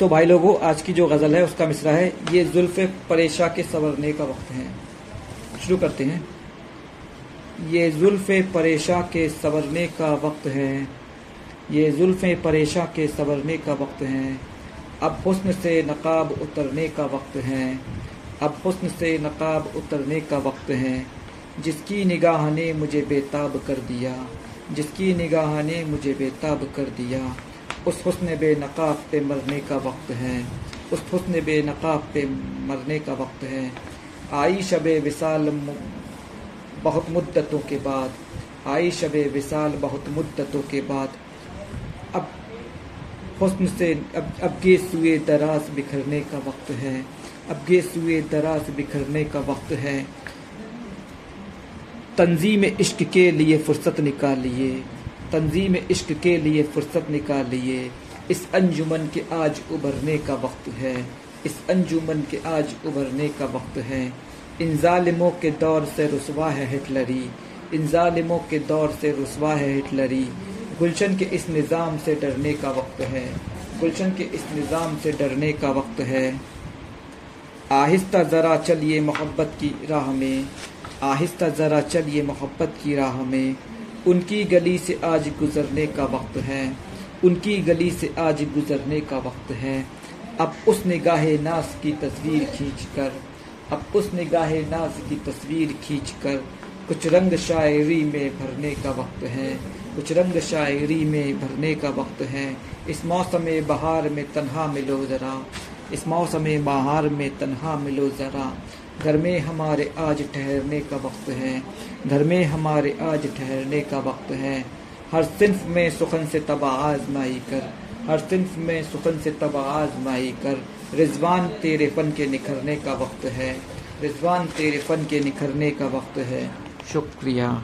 तो भाई लोगों आज की जो गज़ल है, उसका मिसरा है, ये जुल्फ परेशा के संवरने का वक्त है। शुरू करते हैं। ये जुल्फ परेशा के संवरने का वक्त है। ये जुल्फ परेशा के संवरने का वक्त है। अब हुस्न से नकाब उतरने का वक्त है। अब हुस्न से नकाब उतरने का वक्त है। जिसकी निगाह ने मुझे बेताब कर दिया, जिसकी निगाह ने मुझे बेताब कर दिया। उस हुस्न बेनकाब पे मरने का वक्त है। उस हुस्न बेनकाब पे मरने का वक्त है। आई शब विसाल बहुत मुद्दतों के बाद आई शब विसाल बहुत मुद्दतों के बाद, अब हुस्न से, अब अब गे सुए दराज बिखरने का वक्त है। अब गे सुए दराज बिखरने का वक्त है। तंजीम इश्क के लिए फुर्सत निकालिए। तंजीम इश्क के लिए फुर्सत निकालिए। इस अंजुमन के आज उभरने का वक्त है। इस अंजुमन के आज उभरने का वक्त है। इन ालिमों के दौर से रसवा है हिटलरी। इन ालिमों के दौर से रसवा है हिटलरी। गुलशन के इस निज़ाम से डरने का वक्त है। गुलशन के इस निज़ाम से डरने का वक्त है। आहिस्ता ज़रा चलिए मोहब्बत की राह में। आहिस्ता ज़रा चलिए मोहब्बत की राह में। उनकी गली से आज गुजरने का वक्त है। उनकी गली से आज गुजरने का वक्त है। अब उस निगाह नाज की तस्वीर खींच कर अब उस निगाह नाज की तस्वीर खींच कर कुछ रंग शायरी में भरने का वक्त है। कुछ रंग शायरी में भरने का वक्त है। इस मौसम बहार में तन्हा मिलो ज़रा। इस मौसम बहार में तन्हा मिलो ज़रा। घर में हमारे आज ठहरने का वक्त है। घर में हमारे आज ठहरने का वक्त है। हर सिंफ में सुखन से तबा आजमाई कर, हर सिंफ में सुखन से तबा आजमाई कर। रिजवान तेरे फन के निखरने का वक्त है। रिजवान तेरे फन के निखरने का वक्त है। शुक्रिया।